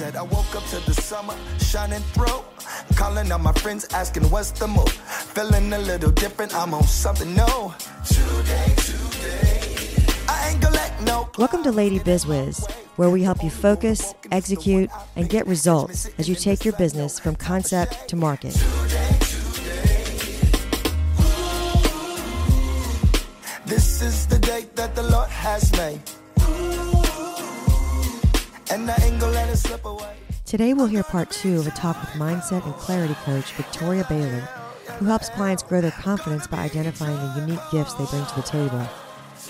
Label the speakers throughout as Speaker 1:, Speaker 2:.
Speaker 1: said I woke up to the summer shining through. Calling on my friends, asking what's the move. Feeling a little different, I'm on something new. Today, today, I ain't gonna let no.
Speaker 2: Welcome to Lady Bizwiz, where we help you focus, execute, and get results as you take your business from concept to market.
Speaker 1: This is the day that the Lord has made.
Speaker 2: Today, we'll hear part two of a talk with mindset and clarity coach Victoria Baylor, who helps clients grow their confidence by identifying the unique gifts they bring to the table.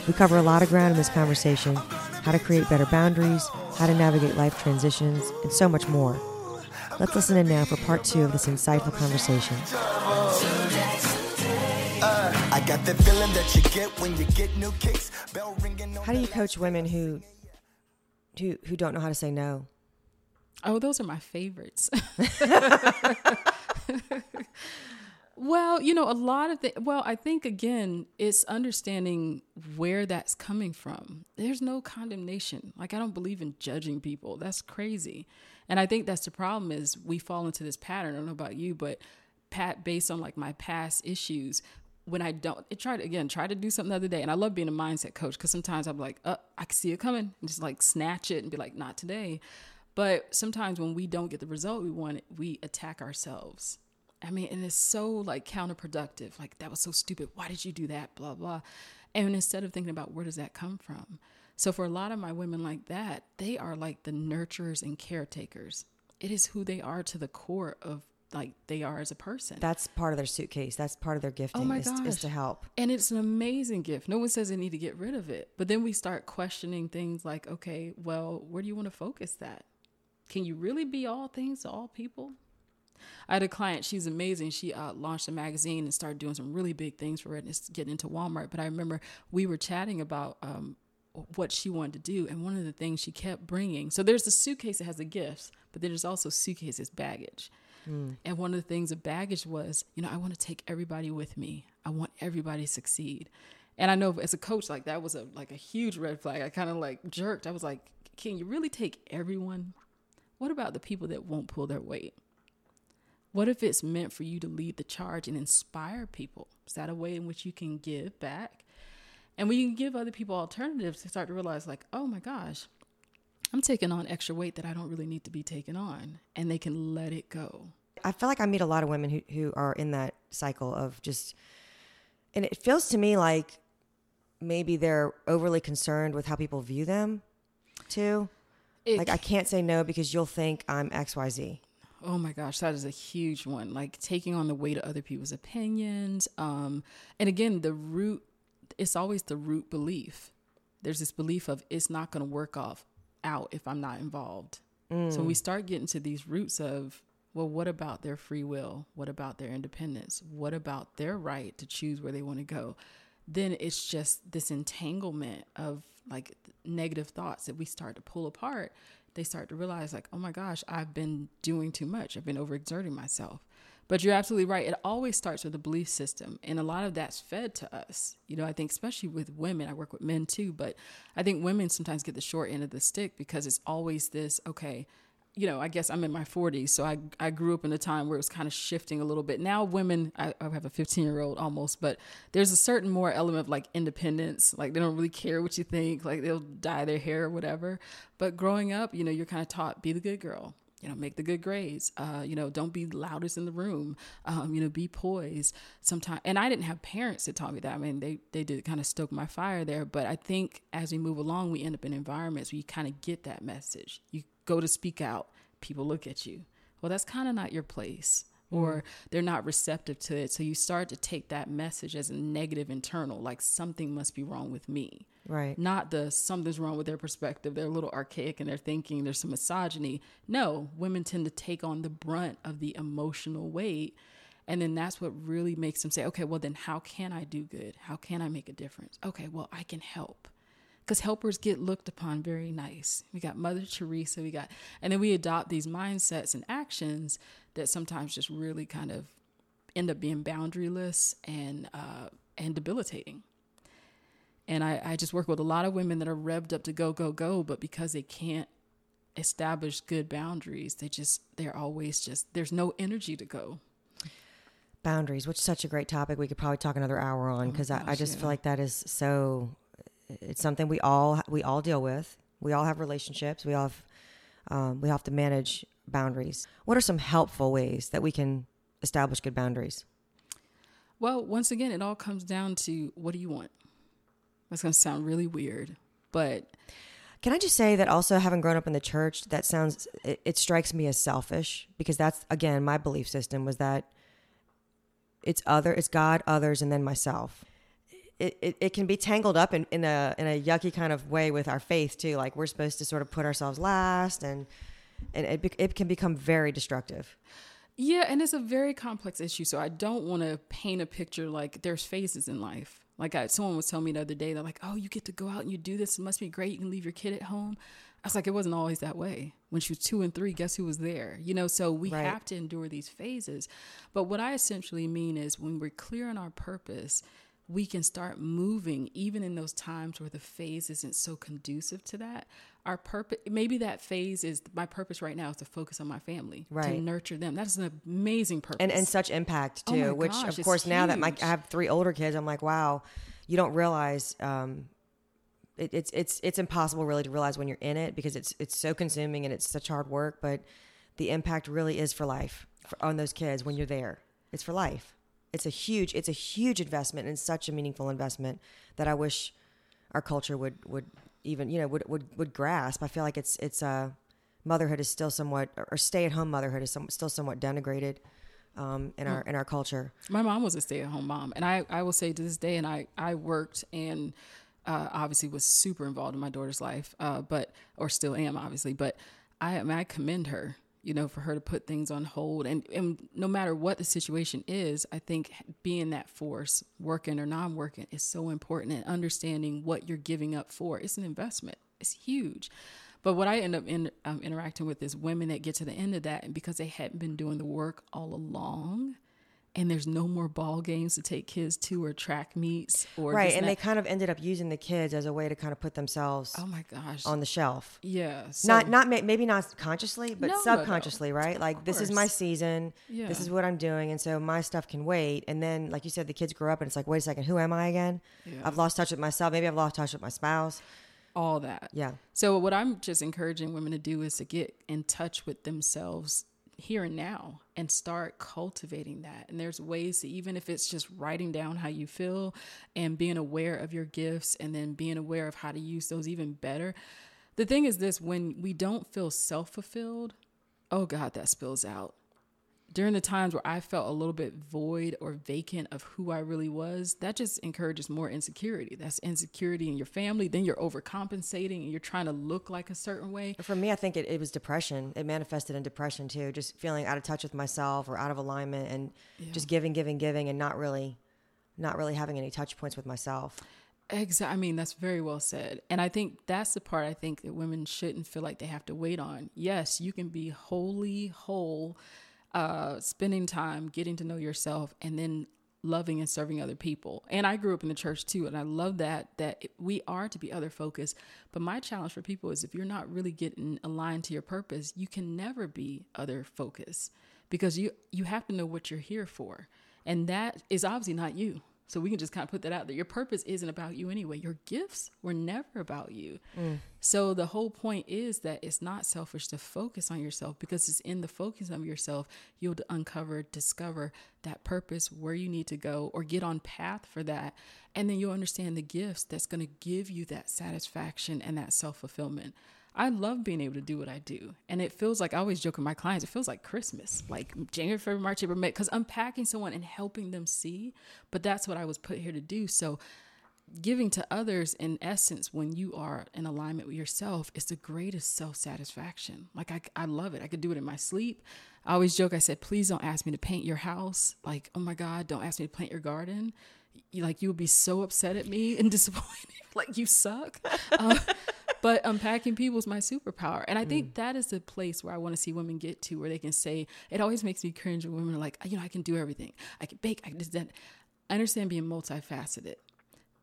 Speaker 2: We cover a lot of ground in this conversation how to create better boundaries, how to navigate life transitions, and so much more. Let's listen in now for part two of this insightful conversation.
Speaker 1: Uh, I got that feeling that you get when you get new kicks. Bell ringing on
Speaker 2: How do you coach women who who who don't know how to say no?
Speaker 3: Oh, those are my favorites. well, you know, a lot of the well, I think again, it's understanding where that's coming from. There's no condemnation. Like I don't believe in judging people. That's crazy. And I think that's the problem is we fall into this pattern. I don't know about you, but pat based on like my past issues, when I don't it tried again, try to do something the other day. And I love being a mindset coach because sometimes I'm like, uh, I can see it coming and just like snatch it and be like, not today. But sometimes when we don't get the result we want, we attack ourselves. I mean, and it's so like counterproductive. Like that was so stupid. Why did you do that? Blah blah. And instead of thinking about where does that come from, so for a lot of my women like that, they are like the nurturers and caretakers. It is who they are to the core of like they are as a person.
Speaker 2: That's part of their suitcase. That's part of their gifting
Speaker 3: Oh my
Speaker 2: is, is to help.
Speaker 3: And it's an amazing gift. No one says they need to get rid of it. But then we start questioning things like, okay, well, where do you want to focus that? Can you really be all things to all people? I had a client, she's amazing. She uh, launched a magazine and started doing some really big things for it and it's getting into Walmart. But I remember we were chatting about um, what she wanted to do. And one of the things she kept bringing so there's the suitcase that has the gifts, but then there's also suitcases baggage. Mm. And one of the things of baggage was, you know, I want to take everybody with me. I want everybody to succeed. And I know as a coach, like that was a like a huge red flag. I kind of like jerked. I was like, can you really take everyone? What about the people that won't pull their weight? What if it's meant for you to lead the charge and inspire people? Is that a way in which you can give back? And when you can give other people alternatives, they start to realize, like, oh my gosh, I'm taking on extra weight that I don't really need to be taking on. And they can let it go.
Speaker 2: I feel like I meet a lot of women who, who are in that cycle of just, and it feels to me like maybe they're overly concerned with how people view them too.
Speaker 3: It
Speaker 2: Like, I can't say no because you'll think I'm XYZ.
Speaker 3: Oh my gosh, that is a huge one. Like taking on the weight of other people's opinions. Um, and again, the root, it's always the root belief. There's this belief of it's not going to work off out if I'm not involved. So we mm. start getting to these roots of, well, what about their free will? What about their independence? What about their right to choose where they want to go? Then it's just this entanglement of like negative thoughts that we start to pull apart. They start to realize, like, oh my gosh, I've been doing too much. I've been overexerting myself. But you're absolutely right. It always starts with a belief system. And a lot of that's fed to us. You know, I think, especially with women, I work with men too, but I think women sometimes get the short end of the stick because it's always this, okay, you know, I guess I'm in my 40s, so I I grew up in a time where it was kind of shifting a little bit. Now, women, I, I have a 15 year old almost, but there's a certain more element of like independence. Like they don't really care what you think, like they'll dye their hair or whatever. But growing up, you know, you're kind of taught be the good girl. You know, make the good grades. Uh, you know, don't be loudest in the room. Um, you know, be poised. Sometimes, and I didn't have parents that taught me that. I mean, they they did kind of stoke my fire there. But I think as we move along, we end up in environments where you kind of get that message. You go to speak out, people look at you. Well, that's kind of not your place, or mm. they're not receptive to it. So you start to take that message as a negative internal, like something must be wrong with me.
Speaker 2: Right.
Speaker 3: Not the something's wrong with their perspective. They're a little archaic in their thinking. There's some misogyny. No, women tend to take on the brunt of the emotional weight. And then that's what really makes them say, okay, well, then how can I do good? How can I make a difference? Okay, well, I can help because helpers get looked upon very nice. We got Mother Teresa, we got, and then we adopt these mindsets and actions that sometimes just really kind of end up being boundaryless and uh, and debilitating. And I, I just work with a lot of women that are revved up to go, go, go, but because they can't establish good boundaries, they just they're always just there's no energy to go.
Speaker 2: Boundaries, which is such a great topic. We could probably talk another hour on because I, I just
Speaker 3: yeah.
Speaker 2: feel like that is so. It's something we all we all deal with. We all have relationships. We all have um, we have to manage boundaries. What are some helpful ways that we can establish good boundaries?
Speaker 3: Well, once again, it all comes down to what do you want? That's going to sound really weird, but
Speaker 2: Can I just say that also having grown up in the church, that sounds it, it strikes me as selfish because that's again my belief system was that it's other, it's God, others, and then myself. It, it, it can be tangled up in, in a in a yucky kind of way with our faith too. Like we're supposed to sort of put ourselves last, and and it it can become very destructive.
Speaker 3: Yeah, and it's a very complex issue. So I don't want to paint a picture like there's phases in life. Like I, someone was telling me the other day, they're like, "Oh, you get to go out and you do this. It must be great. You can leave your kid at home." I was like, "It wasn't always that way." When she was two and three, guess who was there? You know, so we
Speaker 2: Right.
Speaker 3: have to endure these phases. But what I essentially mean is when we're clear on our purpose, we can start moving even in those times where the phase isn't so conducive to that. Our purpose, maybe that phase is my purpose right now is to focus on my family, to nurture them. That is an amazing purpose.
Speaker 2: and and such impact
Speaker 3: Oh
Speaker 2: too.
Speaker 3: my
Speaker 2: which
Speaker 3: gosh,
Speaker 2: of course now that my. I have three older kids, I'm like, wow, you don't realize. Um, it, it's it's it's impossible really to realize when you're in it because it's it's so consuming and it's such hard work. But the impact really is for life for, on those kids when you're there. It's for life. It's a huge it's a huge investment and such a meaningful investment that I wish our culture would would even you know would would, would grasp. I feel like it's it's uh, motherhood is still somewhat or stay at home motherhood is some, still somewhat denigrated um, in our in our culture.
Speaker 3: my mom was a stay-at-home mom and i, I will say to this day and i, I worked and uh, obviously was super involved in my daughter's life uh, but or still am obviously but I, I commend her you know for her to put things on hold. And, and no matter what the situation is i think being that force working or non-working is so important and understanding what you're giving up for. It's an investment. It's huge. But what I end up in, um, interacting with is women that get to the end of that, and because they hadn't been doing the work all along, and there's no more ball games to take kids to or track meets or
Speaker 2: right and they kind of ended up using the kids as a way to kind of put themselves
Speaker 3: oh my gosh.
Speaker 2: on the shelf.
Speaker 3: Yeah so,
Speaker 2: not not maybe not consciously but
Speaker 3: No, no, no.
Speaker 2: subconsciously right? like this is my season.
Speaker 3: Yeah.
Speaker 2: this is what i'm doing and so my stuff can wait. And then like you said the kids grow up and it's like wait a second who am i again?
Speaker 3: Yeah.
Speaker 2: i've lost touch with myself. Maybe i've lost touch with my spouse.
Speaker 3: All that.
Speaker 2: Yeah.
Speaker 3: So what I'm just encouraging women to do is to get in touch with themselves here and now and start cultivating that. And there's ways to even if it's just writing down how you feel and being aware of your gifts and then being aware of how to use those even better. The thing is this when we don't feel self-fulfilled, oh god, that spills out. During the times where I felt a little bit void or vacant of who I really was, that just encourages more insecurity. That's insecurity in your family. Then you're overcompensating and you're trying to look like a certain way.
Speaker 2: for me i think it, it was depression it manifested in depression too just feeling out of touch with myself or out of alignment and just giving giving giving and not really not really having any touch points with myself
Speaker 3: Exactly. I mean, that's very well said. And I think that's the part I think that women shouldn't feel like they have to wait on. Yes, you can be wholly whole, uh, spending time getting to know yourself and then loving and serving other people. And I grew up in the church too, and I love that that we are to be other focused. But my challenge for people is if you're not really getting aligned to your purpose, you can never be other focused because you you have to know what you're here for. And that is obviously not you. So we can just kind of put that out there. Your purpose isn't about you anyway. Your gifts were never about you. Mm. So the whole point is that it's not selfish to focus on yourself because it's in the focus of yourself you'll uncover, discover that purpose, where you need to go, or get on path for that. And then you'll understand the gifts that's going to give you that satisfaction and that self fulfillment. I love being able to do what I do. And it feels like I always joke with my clients, it feels like Christmas, like January, February, March, April, May, because unpacking someone and helping them see. But that's what I was put here to do. So giving to others in essence when you are in alignment with yourself is the greatest self-satisfaction like I, I love it i could do it in my sleep i always joke i said please don't ask me to paint your house like oh my god don't ask me to plant your garden you, like you would be so upset at me and disappointed like you suck um, but unpacking people is my superpower. And i think mm. that is the place where i want to see women get to where they can say it always makes me cringe when women are like you know i can do everything. I can bake. I can do that. I understand being multifaceted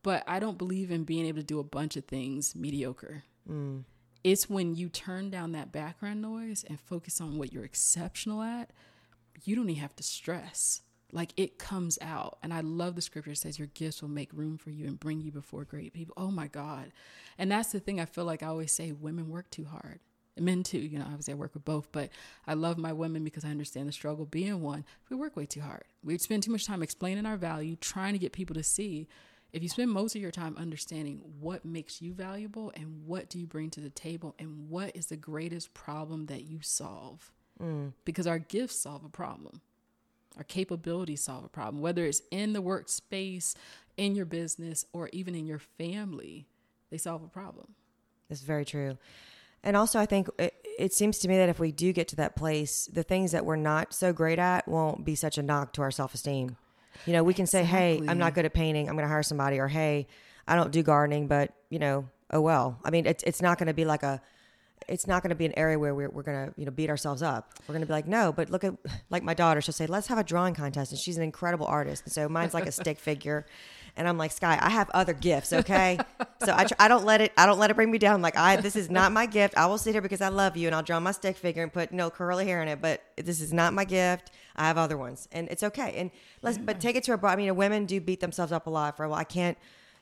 Speaker 3: but I don't believe in being able to do a bunch of things mediocre. Mm. It's when you turn down that background noise and focus on what you're exceptional at, you don't even have to stress. Like it comes out. And I love the scripture says your gifts will make room for you and bring you before great people. Oh my God. And that's the thing I feel like I always say women work too hard. Men too, you know, obviously I work with both, but I love my women because I understand the struggle being one. We work way too hard. We spend too much time explaining our value, trying to get people to see if you spend most of your time understanding what makes you valuable and what do you bring to the table and what is the greatest problem that you solve mm. because our gifts solve a problem our capabilities solve a problem whether it's in the workspace in your business or even in your family they solve a problem
Speaker 2: it's very true and also i think it, it seems to me that if we do get to that place the things that we're not so great at won't be such a knock to our self-esteem you know, we can say, "Hey, I'm not good at painting. I'm going to hire somebody," or "Hey, I don't do gardening, but you know, oh well." I mean, it's it's not going to be like a it's not going to be an area where we're, we're going to you know beat ourselves up we're going to be like no but look at like my daughter she'll say let's have a drawing contest and she's an incredible artist and so mine's like a stick figure and i'm like sky i have other gifts okay so I, I don't let it i don't let it bring me down like i this is not my gift i will sit here because i love you and i'll draw my stick figure and put no curly hair in it but this is not my gift I have other ones, and it's okay. And let's, yeah. but take it to a broad. I mean, women do beat themselves up a lot for well, I can't.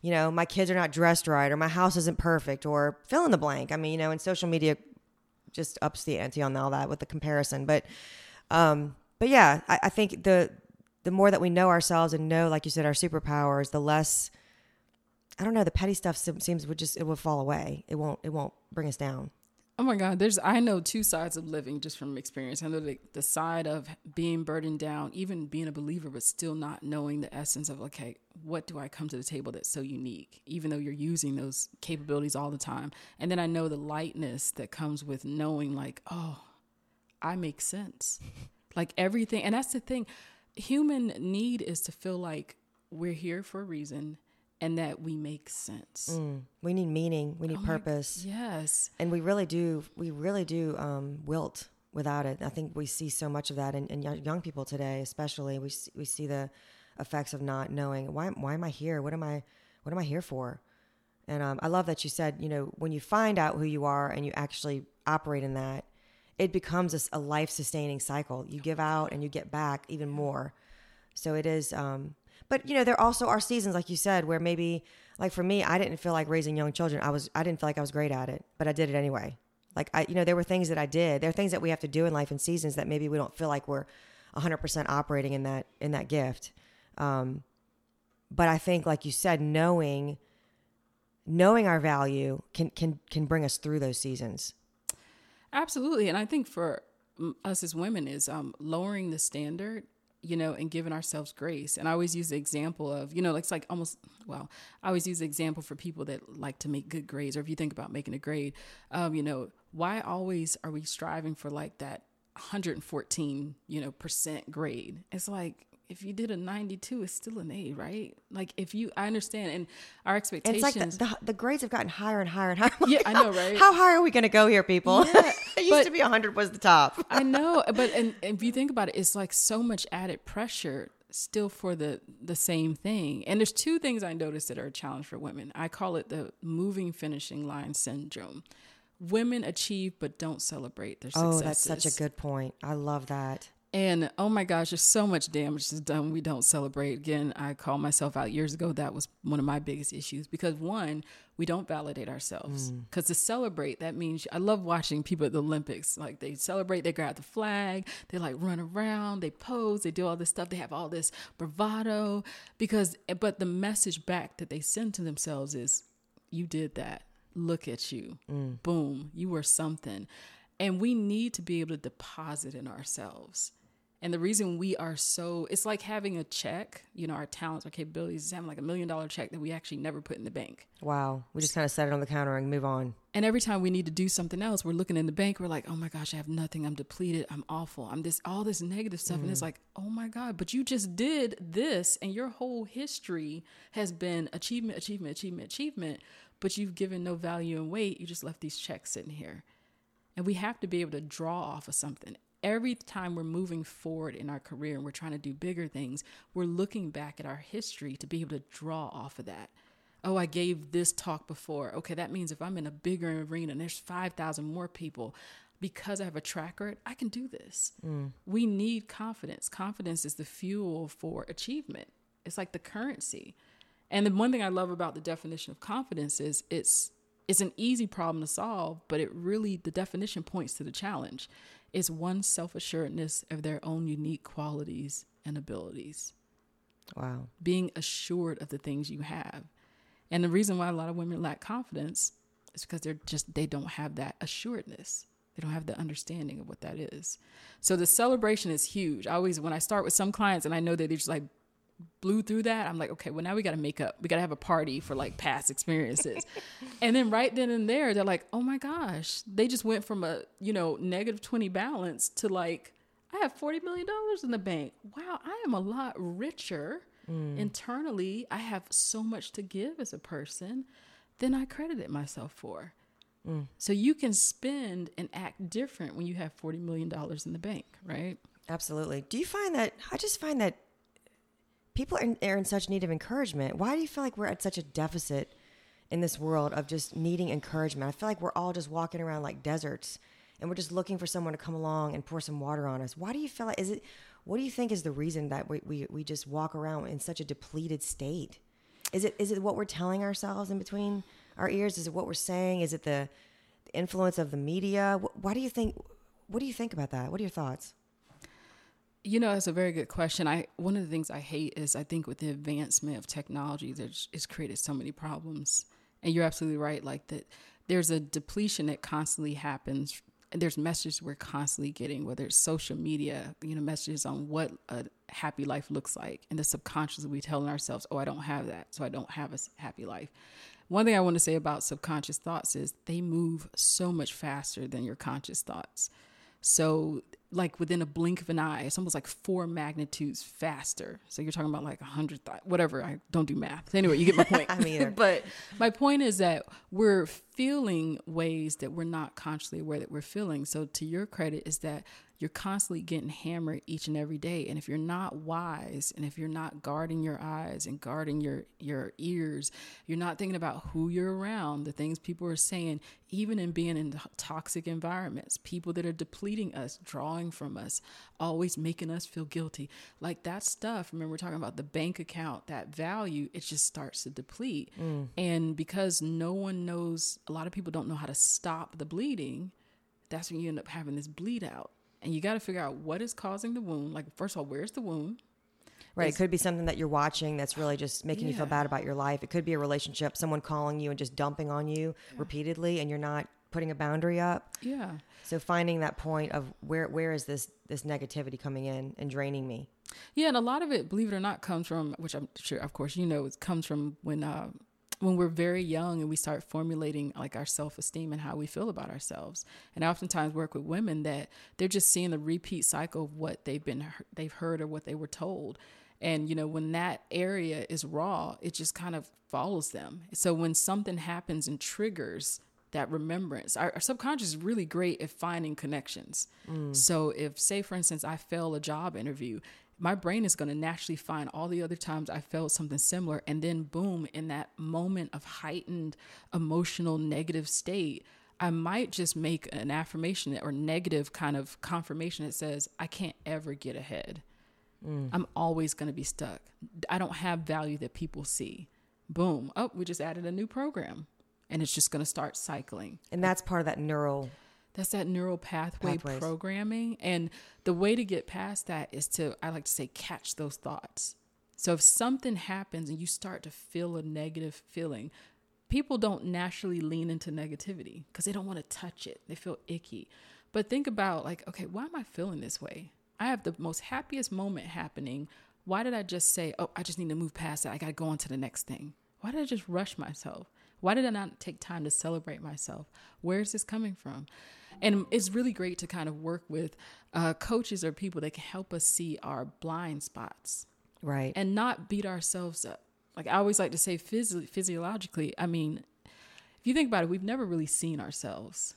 Speaker 2: You know, my kids are not dressed right, or my house isn't perfect, or fill in the blank. I mean, you know, and social media just ups the ante on all that with the comparison. But, um, but yeah, I, I think the the more that we know ourselves and know, like you said, our superpowers, the less I don't know. The petty stuff seems would just it would fall away. It won't. It won't bring us down.
Speaker 3: Oh my God, there's I know two sides of living just from experience. I know the, the side of being burdened down, even being a believer, but still not knowing the essence of okay, what do I come to the table that's so unique, even though you're using those capabilities all the time. And then I know the lightness that comes with knowing like, oh, I make sense. like everything and that's the thing. Human need is to feel like we're here for a reason and that we make sense.
Speaker 2: Mm, we need meaning. We need oh purpose.
Speaker 3: My, yes.
Speaker 2: And we really do. We really do um, wilt without it. I think we see so much of that in, in young people today, especially. We we see the effects of not knowing why. Why am I here? What am I? What am I here for? And um, I love that you said, you know, when you find out who you are and you actually operate in that, it becomes a, a life sustaining cycle. You give out and you get back even more. So it is. Um, but you know, there also are seasons, like you said, where maybe, like for me, I didn't feel like raising young children. I was, I didn't feel like I was great at it, but I did it anyway. Like I, you know, there were things that I did. There are things that we have to do in life and seasons that maybe we don't feel like we're 100% operating in that in that gift. Um, but I think, like you said, knowing knowing our value can can can bring us through those seasons.
Speaker 3: Absolutely, and I think for us as women is um, lowering the standard you know, and giving ourselves grace. And I always use the example of, you know, it's like almost, well, I always use the example for people that like to make good grades, or if you think about making a grade, um, you know, why always are we striving for like that 114, you know, percent grade? It's like, if you did a 92 it's still an a right? Like if you i understand and our expectations
Speaker 2: it's like the, the, the grades have gotten higher and higher and higher.
Speaker 3: Yeah i know right?
Speaker 2: how high are we going to go here people? Yeah, it used but, to be 100 was the top.
Speaker 3: I know but and, and if you think about it it's like so much added pressure still for the the same thing. And there's two things i noticed that are a challenge for women. I call it the moving finishing line syndrome. Women achieve but don't celebrate their successes.
Speaker 2: Oh, that's such a good point. I love that.
Speaker 3: And oh my gosh, there's so much damage is done. We don't celebrate. Again, I called myself out years ago. That was one of my biggest issues because one, we don't validate ourselves. Because mm. to celebrate, that means I love watching people at the Olympics. Like they celebrate, they grab the flag, they like run around, they pose, they do all this stuff. They have all this bravado. Because, but the message back that they send to themselves is, you did that. Look at you. Mm. Boom. You were something. And we need to be able to deposit in ourselves and the reason we are so, it's like having a check, you know, our talents, our capabilities, is having like a million dollar check that we actually never put in the bank.
Speaker 2: Wow. We just kind of set it on the counter and move on.
Speaker 3: And every time we need to do something else, we're looking in the bank, we're like, oh my gosh, I have nothing. I'm depleted. I'm awful. I'm this, all this negative stuff. Mm. And it's mm. like, oh my God, but you just did this and your whole history has been achievement, achievement, achievement, achievement, but you've given no value and weight. You just left these checks sitting here. And we have to be able to draw off of something every time we're moving forward in our career and we're trying to do bigger things, we're looking back at our history to be able to draw off of that. Oh, I gave this talk before. Okay, that means if I'm in a bigger arena and there's 5,000 more people, because I have a track record, I can do this. Mm. We need confidence. Confidence is the fuel for achievement. It's like the currency. And the one thing I love about the definition of confidence is it's it's an easy problem to solve, but it really the definition points to the challenge. It's one's self-assuredness of their own unique qualities and abilities.
Speaker 2: Wow.
Speaker 3: Being assured of the things you have. And the reason why a lot of women lack confidence is because they're just they don't have that assuredness. They don't have the understanding of what that is. So the celebration is huge. I always when I start with some clients and I know that they're just like blew through that, I'm like, okay, well now we got to make up. We got to have a party for like past experiences. and then right then and there, they're like, oh my gosh, they just went from a you know negative twenty balance to like, I have forty million dollars in the bank. Wow, I am a lot richer mm. internally. I have so much to give as a person than I credited myself for. Mm. So you can spend and act different when you have forty million dollars in the bank, right?
Speaker 2: Absolutely. Do you find that? I just find that people are in, are in such need of encouragement. Why do you feel like we're at such a deficit in this world of just needing encouragement? I feel like we're all just walking around like deserts and we're just looking for someone to come along and pour some water on us. Why do you feel like is it what do you think is the reason that we, we, we just walk around in such a depleted state? Is it is it what we're telling ourselves in between our ears? Is it what we're saying? Is it the, the influence of the media? Why do you think what do you think about that? What are your thoughts?
Speaker 3: You know, that's a very good question. I one of the things I hate is I think with the advancement of technology, there's it's created so many problems. And you're absolutely right. Like that, there's a depletion that constantly happens. There's messages we're constantly getting, whether it's social media, you know, messages on what a happy life looks like, and the subconscious we telling ourselves, "Oh, I don't have that, so I don't have a happy life." One thing I want to say about subconscious thoughts is they move so much faster than your conscious thoughts. So like within a blink of an eye. It's almost like four magnitudes faster. So you're talking about like a hundred, th- whatever. I don't do math. Anyway, you get my point. I mean, but my point is that we're feeling ways that we're not consciously aware that we're feeling. So to your credit is that you're constantly getting hammered each and every day. And if you're not wise and if you're not guarding your eyes and guarding your your ears you're not thinking about who you're around the things people are saying even in being in toxic environments people that are depleting us drawing from us always making us feel guilty. Like that stuff remember we're talking about the bank account that value it just starts to deplete. Mm. and because no one knows a lot of people don't know how to stop the bleeding that's when you end up having this bleed out and you got to figure out what is causing the wound. Like, first of all, where's the wound?
Speaker 2: Right. It could be something that you're watching that's really just making yeah. you feel bad about your life. It could be a relationship, someone calling you and just dumping on you yeah. repeatedly, and you're not putting a boundary up.
Speaker 3: Yeah.
Speaker 2: So finding that point of where where is this this negativity coming in and draining me?
Speaker 3: Yeah, and a lot of it, believe it or not, comes from which I'm sure, of course, you know, it comes from when uh, when we're very young and we start formulating like our self-esteem and how we feel about ourselves. And i oftentimes work with women that they're just seeing the repeat cycle of what they've been they've heard or what they were told. And you know when that area is raw it just kind of follows them. So when something happens and triggers that remembrance our, our subconscious is really great at finding connections. Mm. so if say for instance i fail a job interview my brain is going to naturally find all the other times I felt something similar. And then, boom, in that moment of heightened emotional negative state, I might just make an affirmation or negative kind of confirmation that says, I can't ever get ahead. Mm. I'm always going to be stuck. I don't have value that people see. Boom. Oh, we just added a new program and it's just going to start cycling.
Speaker 2: And that's part of that neural
Speaker 3: that's that neural pathway Pathways. programming. And the way to get past that is to, I like to say, catch those thoughts. So if something happens and you start to feel a negative feeling, people don't naturally lean into negativity because they don't want to touch it. They feel icky. But think about, like, okay, why am I feeling this way? I have the most happiest moment happening. Why did I just say, oh, I just need to move past that? I got to go on to the next thing. Why did I just rush myself? Why did I not take time to celebrate myself? Where is this coming from? And it's really great to kind of work with uh, coaches or people that can help us see our blind spots.
Speaker 2: Right.
Speaker 3: And not beat ourselves up. Like i always like to say physio- physiologically i mean if you think about it we've never really seen ourselves.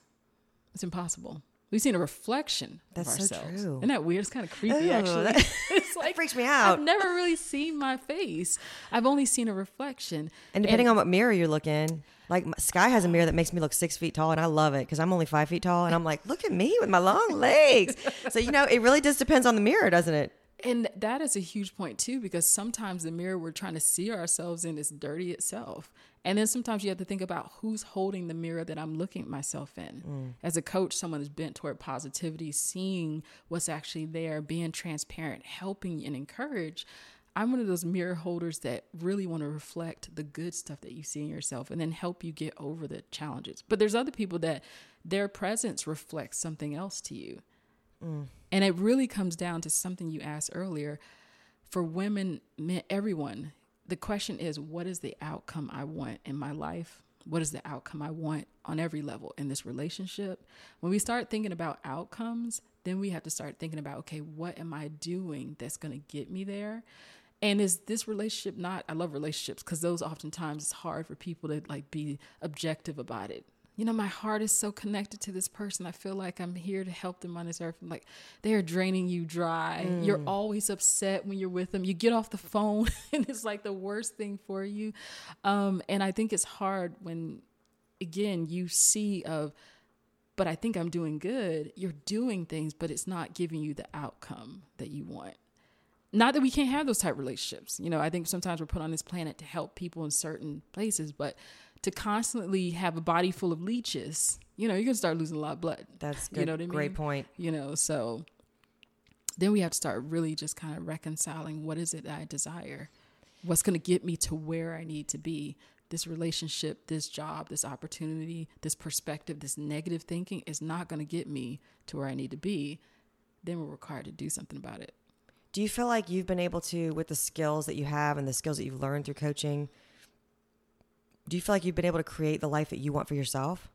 Speaker 3: It's impossible We've seen a reflection
Speaker 2: That's
Speaker 3: of
Speaker 2: so true.
Speaker 3: Isn't that weird? It's kind of creepy,
Speaker 2: Ew,
Speaker 3: actually.
Speaker 2: that-
Speaker 3: it's like
Speaker 2: freaks me out.
Speaker 3: I've never really seen my face. I've only seen a reflection.
Speaker 2: And depending on what mirror you're looking, like Sky has a mirror that makes me look six feet tall, and I love it because I'm only five feet tall, and I'm like, look at me with my long legs. so you know, it really just depends on the mirror, doesn't it?
Speaker 3: And that is a huge point too, because sometimes the mirror we're trying to see ourselves in is dirty itself. And then sometimes you have to think about who's holding the mirror that I'm looking at myself in. Mm. As a coach, someone is bent toward positivity, seeing what's actually there, being transparent, helping and encourage. I'm one of those mirror holders that really want to reflect the good stuff that you see in yourself and then help you get over the challenges. But there's other people that their presence reflects something else to you. Mm. And it really comes down to something you asked earlier. For women, men, everyone, the question is what is the outcome I want in my life? What is the outcome I want on every level in this relationship? When we start thinking about outcomes, then we have to start thinking about okay, what am I doing that's going to get me there? And is this relationship not? I love relationships because those oftentimes it's hard for people to like be objective about it you know, my heart is so connected to this person. I feel like I'm here to help them on this earth. I'm like, they're draining you dry. You're always upset when you're with them. You get off the phone and it's like the worst thing for you. Um, and I think it's hard when, again, you see of, but I think I'm doing good. You're doing things, but it's not giving you the outcome that you want not that we can't have those type of relationships. You know, I think sometimes we're put on this planet to help people in certain places, but to constantly have a body full of leeches, you know, you're gonna start losing a lot of blood.
Speaker 2: That's good.
Speaker 3: You know what I mean?
Speaker 2: Great point.
Speaker 3: You know, so then we have to start really just kind of reconciling what is it that I desire? What's gonna get me to where I need to be? This relationship, this job, this opportunity, this perspective, this negative thinking is not gonna get me to where I need to be. Then we're required to do something about it.
Speaker 2: Do you feel like you've been able to, with the skills that you have and the skills that you've learned through coaching, do you feel like you've been able to create the life that you want for yourself?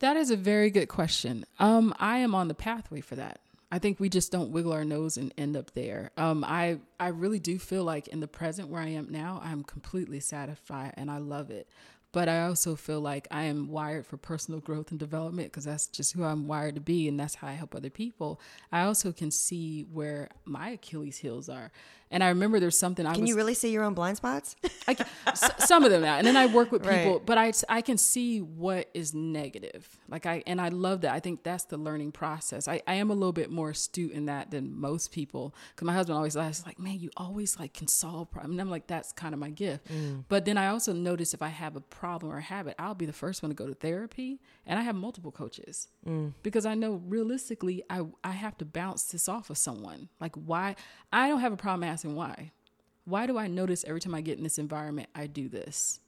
Speaker 3: That is a very good question. Um, I am on the pathway for that. I think we just don't wiggle our nose and end up there. Um, I I really do feel like in the present where I am now, I'm completely satisfied and I love it. But I also feel like I am wired for personal growth and development because that's just who I'm wired to be, and that's how I help other people. I also can see where my Achilles heels are, and I remember there's something I
Speaker 2: Can
Speaker 3: was
Speaker 2: you really see your own blind spots?
Speaker 3: I can, s- some of them now, and then I work with people,
Speaker 2: Right.
Speaker 3: but I I can see what is negative. Like I and I love that. I think that's the learning process. I, I am a little bit more astute in that than most people. Because my husband always laughs like, "Man, you always like can solve problems." And I'm like, that's kind of my gift. Mm. But then I also notice if I have a problem or a habit, I'll be the first one to go to therapy, and I have multiple coaches mm. because I know realistically I I have to bounce this off of someone. Like why I don't have a problem asking why why do I notice every time I get in this environment, I do this?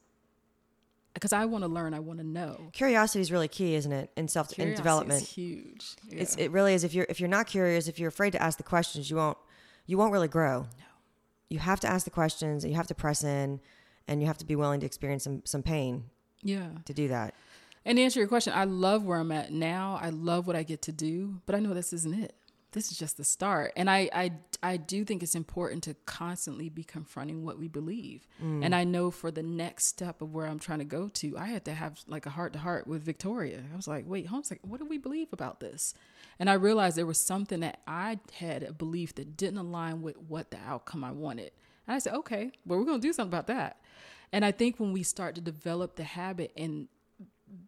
Speaker 3: Because I want to learn, I want to know.
Speaker 2: Curiosity is really key, isn't it? In self in development,
Speaker 3: huge.
Speaker 2: It's it really is. If you're if you're not curious, if you're afraid to ask the questions, you won't you won't really grow. No. You have to ask the questions. You have to press in, and you have to be willing to experience some some pain
Speaker 3: yeah.
Speaker 2: to do that.
Speaker 3: And to answer your question, I love where I'm at now. I love what I get to do, but I know this isn't it. This is just the start. And I, I, I do think it's important to constantly be confronting what we believe. Mm. And I know for the next step of where I'm trying to go to, I had to have like a heart to heart with Victoria. I was like, wait, hold on second. What do we believe about this? And I realized there was something that I had a belief that didn't align with what the outcome I wanted. And I said, okay, well, we're going to do something about that. And I think when we start to develop the habit and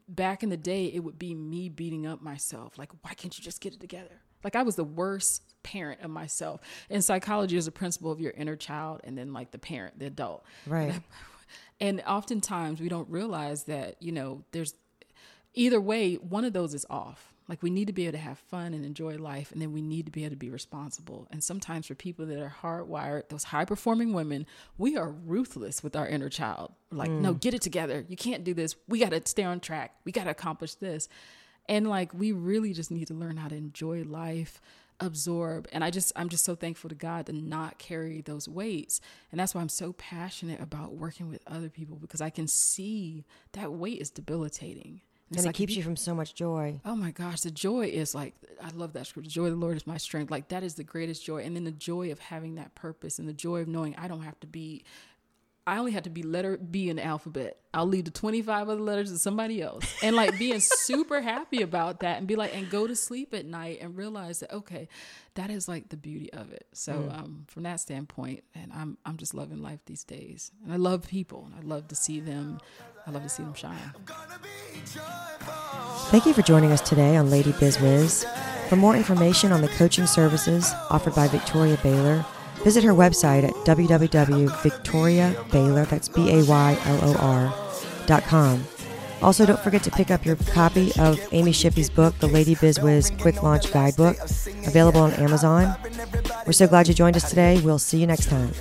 Speaker 3: back in the day, it would be me beating up myself. Like, why can't you just get it together? Like, I was the worst parent of myself. In psychology, is a principle of your inner child and then, like, the parent, the adult.
Speaker 2: Right.
Speaker 3: And oftentimes we don't realize that, you know, there's either way, one of those is off. Like we need to be able to have fun and enjoy life, and then we need to be able to be responsible. And sometimes for people that are hardwired, those high performing women, we are ruthless with our inner child. Like, no, mm. get it together. You can't do this. We got to stay on track. We got to accomplish this. And like, we really just need to learn how to enjoy life, absorb. And I just, I'm just so thankful to God to not carry those weights. And that's why I'm so passionate about working with other people because I can see that weight is debilitating.
Speaker 2: And
Speaker 3: It's
Speaker 2: it
Speaker 3: like
Speaker 2: keeps you from so much joy.
Speaker 3: Oh my gosh, the joy is like I love that scripture. Joy of the Lord is my strength. Like that is the greatest joy. And then the joy of having that purpose and the joy of knowing I don't have to be I only had to be letter B in the alphabet. I'll leave the 25 other letters to somebody else. And like being super happy about that and be like, and go to sleep at night and realize that, okay, that is like the beauty of it. So mm. um, from that standpoint, and I'm, I'm just loving life these days. And I love people. And I love to see them. I love to see them shine.
Speaker 2: Thank you for joining us today on Lady Biz Wiz. For more information on the coaching services offered by Victoria Baylor, Visit her website at www.victoriabaylor, that's B-A-Y-L-O-R, dot com. Also, don't forget to pick up your copy of Amy Shippey's book, The Lady Biz Wiz Quick Launch Guidebook, available on Amazon. We're so glad you joined us today. We'll see you next time.